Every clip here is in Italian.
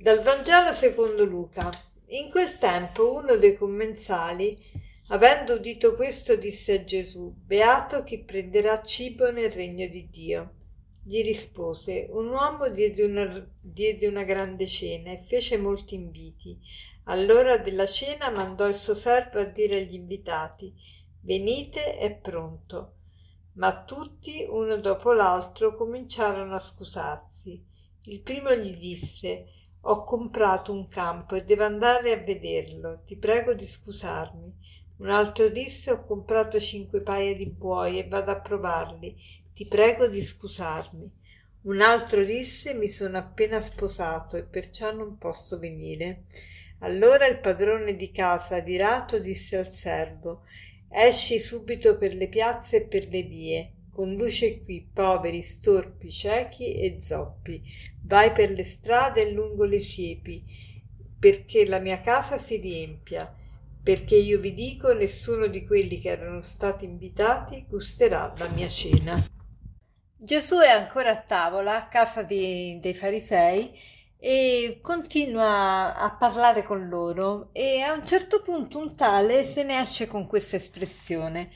Dal Vangelo secondo Luca. In quel tempo uno dei commensali, avendo udito questo, disse a Gesù, Beato chi prenderà cibo nel regno di Dio. Gli rispose, un uomo diede una, diede una grande cena e fece molti inviti. All'ora della cena mandò il suo servo a dire agli invitati, Venite, è pronto. Ma tutti, uno dopo l'altro, cominciarono a scusarsi. Il primo gli disse, ho comprato un campo e devo andare a vederlo. Ti prego di scusarmi. Un altro disse ho comprato cinque paia di buoi e vado a provarli. Ti prego di scusarmi. Un altro disse mi sono appena sposato e perciò non posso venire. Allora il padrone di casa adirato disse al servo Esci subito per le piazze e per le vie conduce qui poveri, storpi, ciechi e zoppi, vai per le strade e lungo le siepi, perché la mia casa si riempia, perché io vi dico nessuno di quelli che erano stati invitati gusterà la mia cena. Gesù è ancora a tavola a casa di, dei farisei e continua a parlare con loro. E a un certo punto un tale se ne esce con questa espressione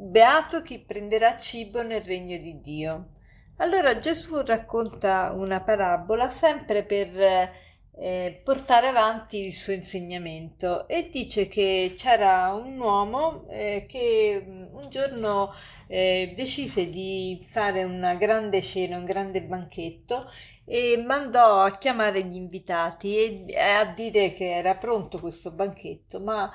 Beato chi prenderà cibo nel regno di Dio. Allora Gesù racconta una parabola sempre per eh, portare avanti il suo insegnamento e dice che c'era un uomo eh, che mm, un giorno eh, decise di fare una grande cena, un grande banchetto e mandò a chiamare gli invitati e a dire che era pronto questo banchetto, ma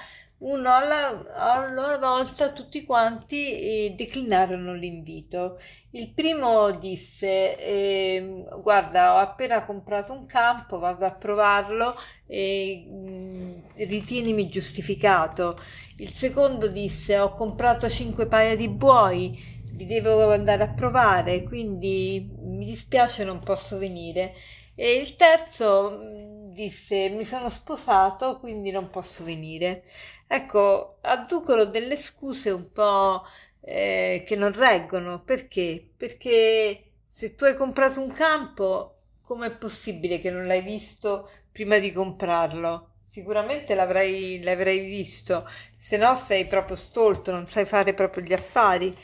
uno alla, volta tutti quanti eh, declinarono l'invito. Il primo disse: eh, Guarda, ho appena comprato un campo, vado a provarlo e mh, mm, ritienimi giustificato. Il secondo disse: Ho comprato cinque paia di buoi, li devo andare a provare, quindi mi dispiace, non posso venire. E il terzo mm, disse: Mi sono sposato, quindi non posso venire. Ecco, adducono delle scuse un po' eh, che non reggono. Perché? Perché se tu hai comprato un campo, com'è possibile che non l'hai visto prima di comprarlo? Sicuramente l'avrai, l'avrai visto, se no sei proprio stolto, non sai fare proprio gli affari.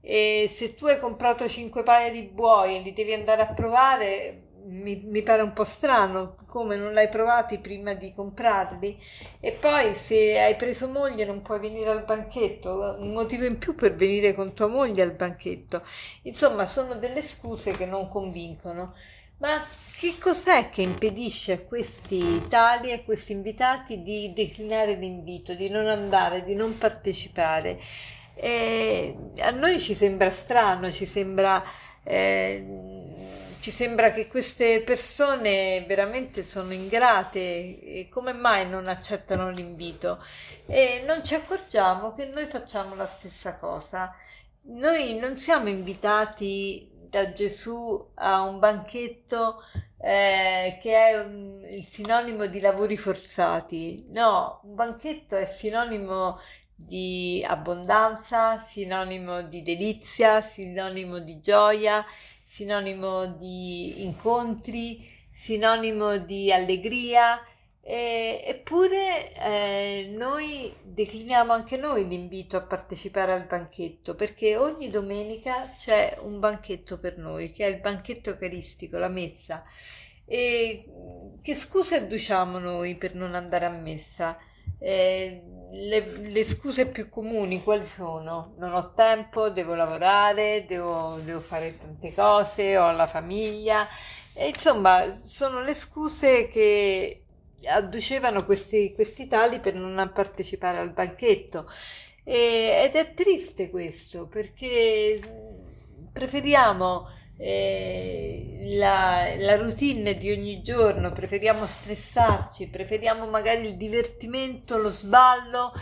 E se tu hai comprato cinque paia di buoi e li devi andare a provare, mi, mi, pare un po' strano, come non l'hai provati prima di comprarli? E poi se hai preso moglie non puoi venire al banchetto, un motivo in più per venire con tua moglie al banchetto. Insomma, sono delle scuse che non convincono. Ma che cos'è che impedisce a questi tali, a questi invitati di declinare l'invito, di non andare, di non partecipare? E a noi ci sembra strano, ci sembra... Eh, ci sembra che queste persone veramente sono ingrate e come mai non accettano l'invito e non ci accorgiamo che noi facciamo la stessa cosa. Noi non siamo invitati da Gesù a un banchetto eh, che è un, il sinonimo di lavori forzati. No, un banchetto è sinonimo di abbondanza, sinonimo di delizia, sinonimo di gioia sinonimo di incontri, sinonimo di allegria, e, eppure eh, noi decliniamo anche noi l'invito a partecipare al banchetto perché ogni domenica c'è un banchetto per noi che è il banchetto eucaristico, la messa. E che scuse adduciamo noi per non andare a messa? Eh, le, le, scuse più comuni quali sono? Non ho tempo, devo lavorare, devo, devo fare tante cose, ho la famiglia. E insomma, sono le scuse che adducevano questi, questi tali per non partecipare al banchetto. E, ed è triste questo perché preferiamo eh, la, la, routine di ogni giorno, preferiamo stressarci, preferiamo magari il divertimento, lo sballo,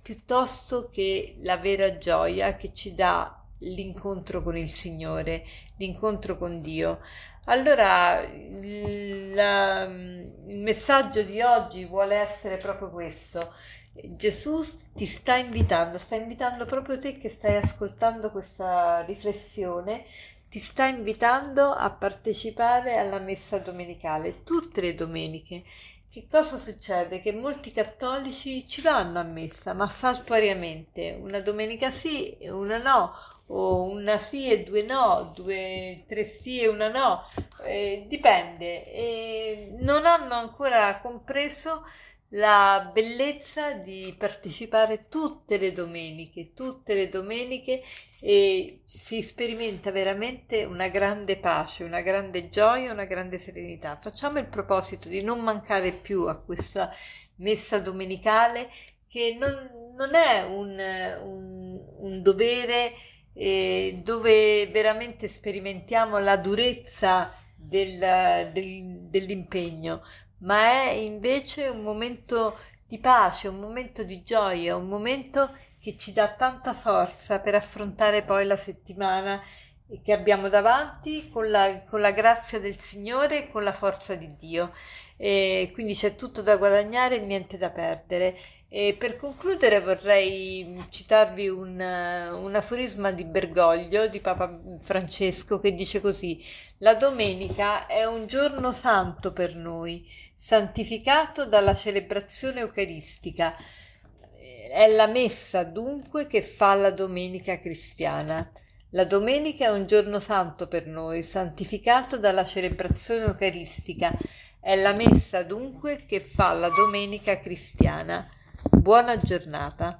piuttosto che la vera gioia che ci dà l'incontro con il Signore, l'incontro con Dio. Allora, la, il messaggio di oggi vuole essere proprio questo. Gesù ti sta invitando, sta invitando proprio te che stai ascoltando questa riflessione ti sta invitando a partecipare alla messa domenicale tutte le domeniche. Che cosa succede? Che molti cattolici ci vanno a messa, ma saltuariamente, una domenica sì e una no, o una sì e due no, due, tre sì e una no, eh, dipende. E non hanno ancora compreso la bellezza di partecipare tutte le domeniche, tutte le domeniche e si sperimenta veramente una grande pace, una grande gioia, una grande serenità. Facciamo il proposito di non mancare più a questa messa domenicale che non, non è un, un, un dovere eh, dove veramente sperimentiamo la durezza del, del, dell'impegno, ma è invece un momento di pace, un momento di gioia, un momento che ci dà tanta forza per affrontare poi la settimana che abbiamo davanti con la, con la grazia del Signore e con la forza di Dio. E quindi c'è tutto da guadagnare e niente da perdere. E per concludere vorrei citarvi un, un aforisma di Bergoglio di Papa Francesco che dice così: La domenica è un giorno santo per noi, santificato dalla celebrazione eucaristica. È la messa dunque che fa la domenica cristiana. La domenica è un giorno santo per noi, santificato dalla celebrazione eucaristica. È la messa dunque che fa la domenica cristiana. Buona giornata.